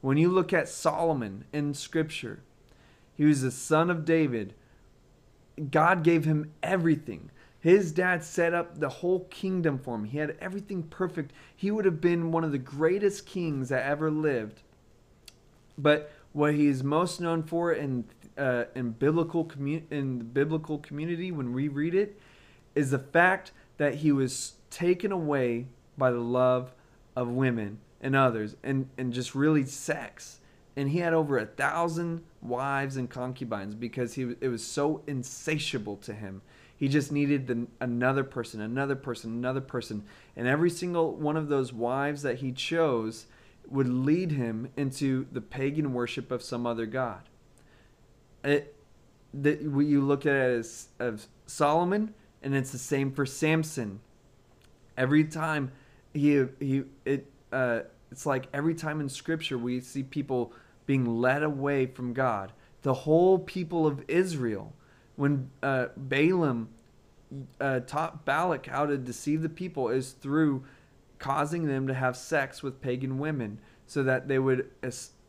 S1: When you look at Solomon in Scripture, he was the son of David God gave him everything. His dad set up the whole kingdom for him. He had everything perfect. He would have been one of the greatest kings that ever lived. But what he is most known for in uh, in biblical commu- in the biblical community when we read it is the fact that he was taken away by the love of women and others and and just really sex and he had over a thousand wives and concubines because he it was so insatiable to him. He just needed the, another person, another person, another person, and every single one of those wives that he chose would lead him into the pagan worship of some other god. It that you look at it as of Solomon, and it's the same for Samson. Every time he he it uh, it's like every time in Scripture we see people being led away from God. The whole people of Israel, when uh, Balaam uh, taught Balak how to deceive the people, is through causing them to have sex with pagan women so that they would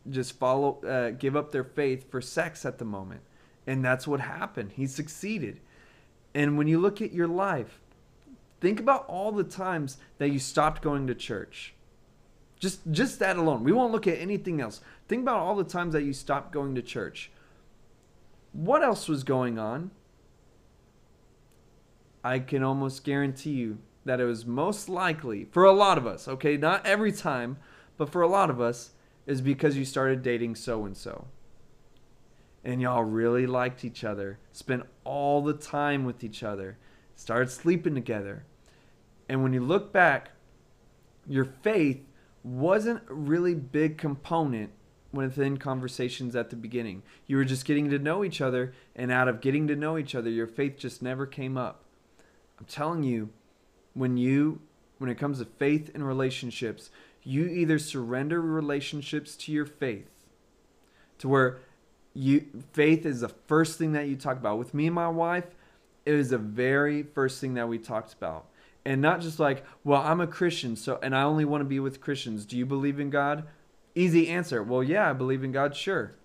S1: just follow, uh, give up their faith for sex at the moment. And that's what happened. He succeeded. And when you look at your life, think about all the times that you stopped going to church. Just just that alone. We won't look at anything else. Think about all the times that you stopped going to church. What else was going on? I can almost guarantee you that it was most likely for a lot of us, okay, not every time, but for a lot of us, is because you started dating so and so. And y'all really liked each other, spent all the time with each other, started sleeping together. And when you look back, your faith wasn't a really big component within conversations at the beginning. You were just getting to know each other, and out of getting to know each other, your faith just never came up. I'm telling you, when you when it comes to faith and relationships, you either surrender relationships to your faith to where you faith is the first thing that you talk about. With me and my wife, it was the very first thing that we talked about. And not just like, well, I'm a Christian, so and I only want to be with Christians. Do you believe in God? Easy answer. Well, yeah, I believe in God, sure.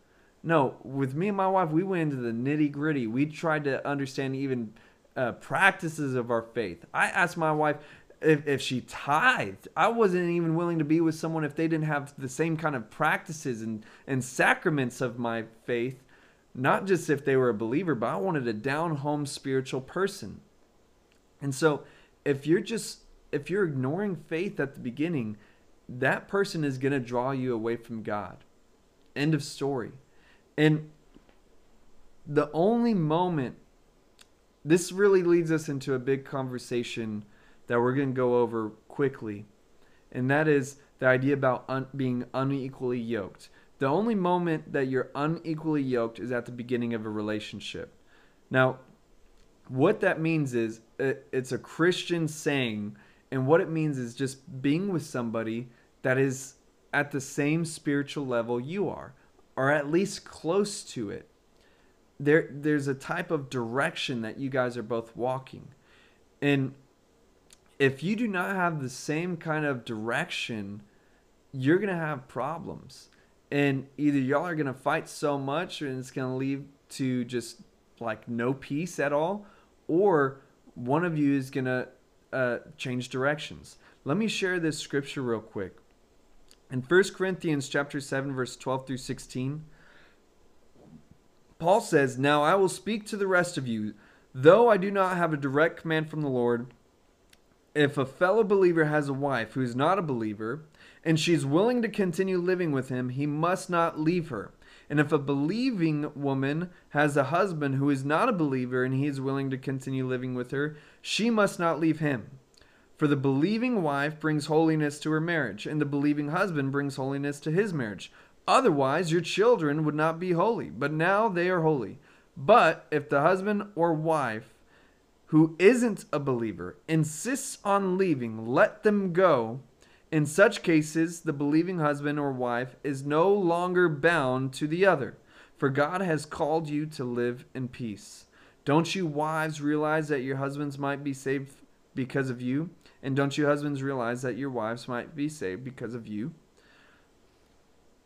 S1: No, with me and my wife, we went into the nitty gritty. We tried to understand even uh, practices of our faith. I asked my wife if, if she tithed. I wasn't even willing to be with someone if they didn't have the same kind of practices and, and sacraments of my faith. Not just if they were a believer, but I wanted a down home spiritual person. And so if you're just if you're ignoring faith at the beginning, that person is going to draw you away from God. End of story. And the only moment this really leads us into a big conversation that we're going to go over quickly. And that is the idea about un- being unequally yoked. The only moment that you're unequally yoked is at the beginning of a relationship. Now, what that means is it, it's a Christian saying, and what it means is just being with somebody that is at the same spiritual level you are, or at least close to it. There, there's a type of direction that you guys are both walking. And if you do not have the same kind of direction, you're going to have problems. And either y'all are going to fight so much and it's going to lead to just like no peace at all, or one of you is going to uh, change directions. Let me share this scripture real quick. In 1 Corinthians chapter 7 verse 12 through 16, Paul says, "Now I will speak to the rest of you, though I do not have a direct command from the Lord, if a fellow believer has a wife who is not a believer, and she's willing to continue living with him, he must not leave her. And if a believing woman has a husband who is not a believer and he is willing to continue living with her, she must not leave him. For the believing wife brings holiness to her marriage, and the believing husband brings holiness to his marriage. Otherwise, your children would not be holy, but now they are holy. But if the husband or wife who isn't a believer insists on leaving, let them go. In such cases, the believing husband or wife is no longer bound to the other, for God has called you to live in peace. Don't you wives realize that your husbands might be saved because of you? And don't you husbands realize that your wives might be saved because of you?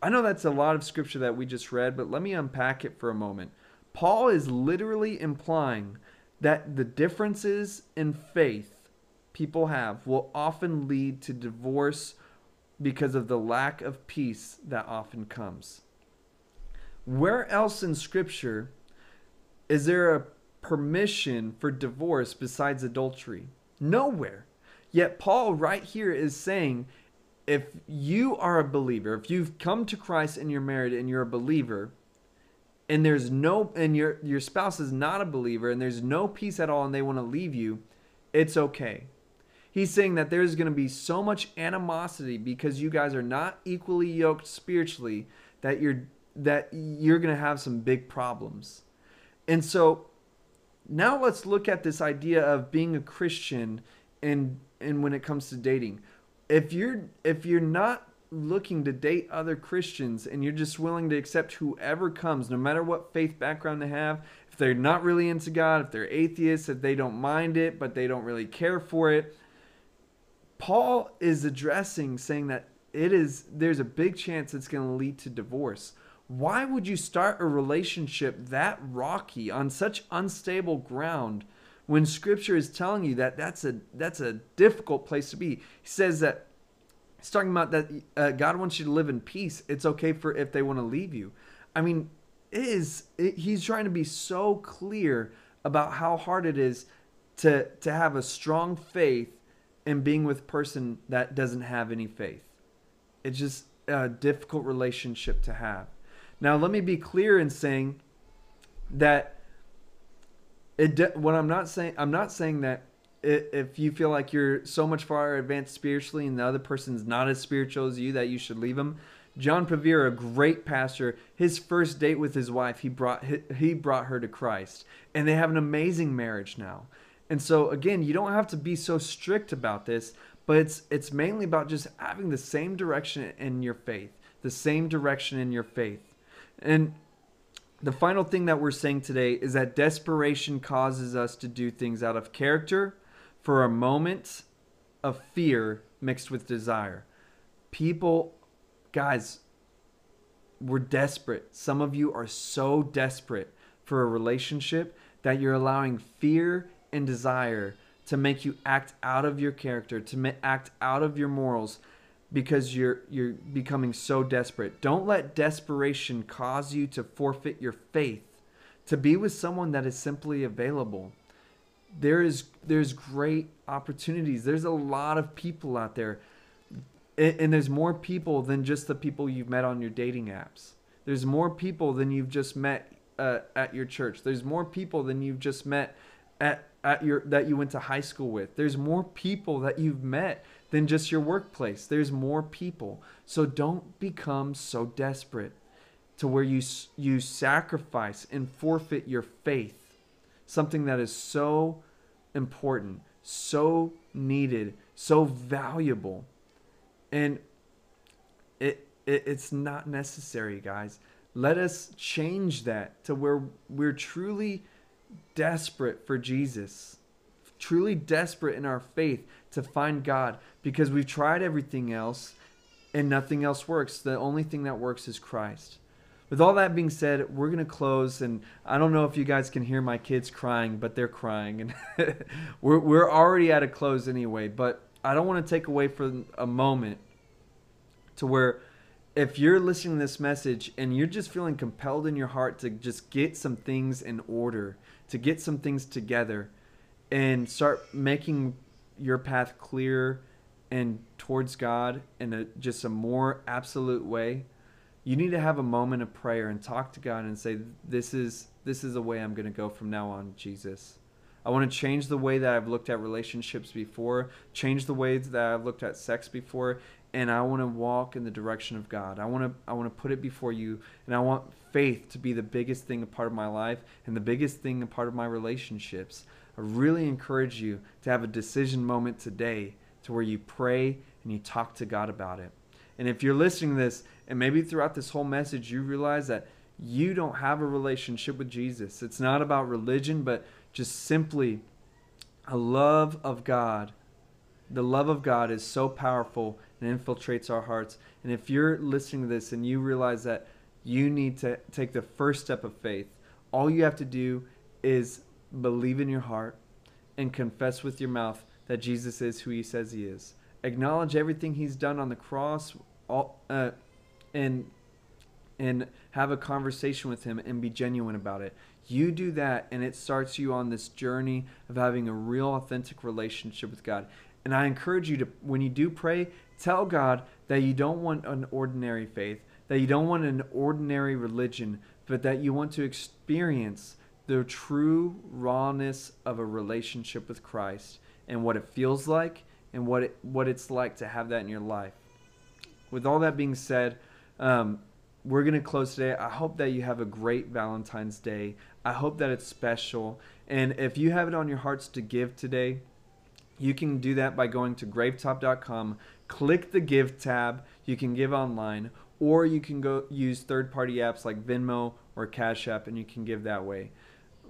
S1: I know that's a lot of scripture that we just read, but let me unpack it for a moment. Paul is literally implying that the differences in faith people have will often lead to divorce because of the lack of peace that often comes. Where else in Scripture is there a permission for divorce besides adultery? Nowhere. Yet, Paul, right here, is saying if you are a believer, if you've come to Christ and you're married and you're a believer, and there's no and your your spouse is not a believer and there's no peace at all and they want to leave you, it's okay. He's saying that there's going to be so much animosity because you guys are not equally yoked spiritually that you're that you're going to have some big problems. And so now let's look at this idea of being a Christian and and when it comes to dating. If you're if you're not looking to date other Christians and you're just willing to accept whoever comes, no matter what faith background they have, if they're not really into God, if they're atheists, if they don't mind it, but they don't really care for it, Paul is addressing saying that it is there's a big chance it's going to lead to divorce. Why would you start a relationship that rocky on such unstable ground when scripture is telling you that that's a that's a difficult place to be? He says that he's talking about that uh, God wants you to live in peace. It's okay for if they want to leave you. I mean, it is it, he's trying to be so clear about how hard it is to to have a strong faith in being with person that doesn't have any faith. It's just a difficult relationship to have. Now, let me be clear in saying that it. What I'm not saying, I'm not saying that if you feel like you're so much far advanced spiritually and the other person's not as spiritual as you that you should leave them. John Bevere, a great pastor, his first date with his wife, he brought he brought her to Christ, and they have an amazing marriage now. And so again, you don't have to be so strict about this, but it's it's mainly about just having the same direction in your faith, the same direction in your faith. And the final thing that we're saying today is that desperation causes us to do things out of character for a moment of fear mixed with desire. People guys, we're desperate. Some of you are so desperate for a relationship that you're allowing fear and desire to make you act out of your character, to act out of your morals because you're you're becoming so desperate. Don't let desperation cause you to forfeit your faith to be with someone that is simply available. There is there's great opportunities. There's a lot of people out there and, there's more people than just the people you've met on your dating apps. There's more people than you've just met uh, at your church. There's more people than you've just met at at your that you went to high school with. There's more people that you've met than just your workplace. There's more people. So don't become so desperate to where you you sacrifice and forfeit your faith. Something that is so important, so needed, so valuable and it, it it's not necessary, guys. Let us change that to where we're truly desperate for Jesus, truly desperate in our faith to find God because we've tried everything else and nothing else works. The only thing that works is Christ. With all that being said, we're going to close. And I don't know if you guys can hear my kids crying, but they're crying. And we're, we're already at a close anyway. But I don't want to take away from a moment to where if you're listening to this message and you're just feeling compelled in your heart to just get some things in order, to get some things together and start making your path clear and towards God in a just a more absolute way, you need to have a moment of prayer and talk to God and say this is this is the way I'm going to go from now on, Jesus. I want to change the way that I've looked at relationships before, change the ways that I've looked at sex before, and I want to walk in the direction of God. I want to I want to put it before you, and I want faith to be the biggest thing a part of my life and the biggest thing a part of my relationships. I really encourage you to have a decision moment today to where you pray and you talk to God about it. And if you're listening to this and maybe throughout this whole message you realize that you don't have a relationship with Jesus. It's not about religion, but just simply a love of God. The love of God is so powerful and infiltrates our hearts. And if you're listening to this and you realize that you need to take the first step of faith, all you have to do is believe in your heart and confess with your mouth that Jesus is who he says he is. Acknowledge everything he's done on the cross all, uh, and and have a conversation with him and be genuine about it. You do that, and it starts you on this journey of having a real, authentic relationship with God. And I encourage you to, when you do pray, tell God that you don't want an ordinary faith, that you don't want an ordinary religion, but that you want to experience the true rawness of a relationship with Christ and what it feels like and what it, what it's like to have that in your life. With all that being said, um, we're going to close today. I hope that you have a great Valentine's Day. I hope that it's special. And if you have it on your hearts to give today, you can do that by going to gravetop.com, click the give tab. You can give online, or you can go use third party apps like Venmo or Cash App, and you can give that way.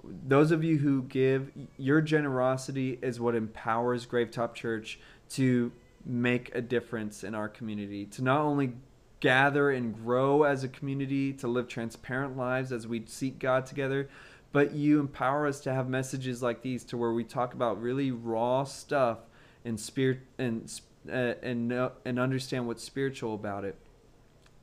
S1: Those of you who give, your generosity is what empowers Gravetop Church to make a difference in our community, to not only gather and grow as a community, to live transparent lives as we seek God together, but you empower us to have messages like these to where we talk about really raw stuff and spirit and uh, and know, and understand what's spiritual about it.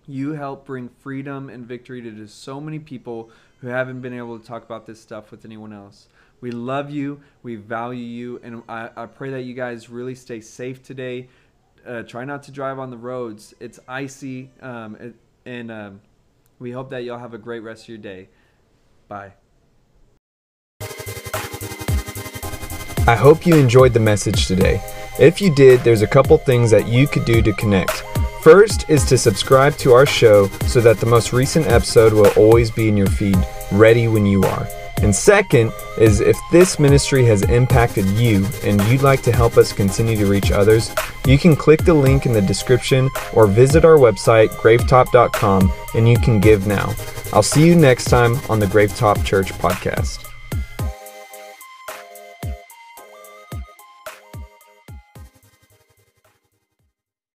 S1: You help bring freedom and victory to so many people who haven't been able to talk about this stuff with anyone else. We love you, we value you, and I, I pray that you guys really stay safe today. Uh, try not to drive on the roads. It's icy, um, it, and um, we hope that y'all have a great rest of your day. Bye.
S2: I hope you enjoyed the message today. If you did, there's a couple things that you could do to connect. First is to subscribe to our show so that the most recent episode will always be in your feed, ready when you are. And second is if this ministry has impacted you and you'd like to help us continue to reach others, you can click the link in the description or visit our website, gravetop.com, and you can give now. I'll see you next time on the Gravetop Church podcast.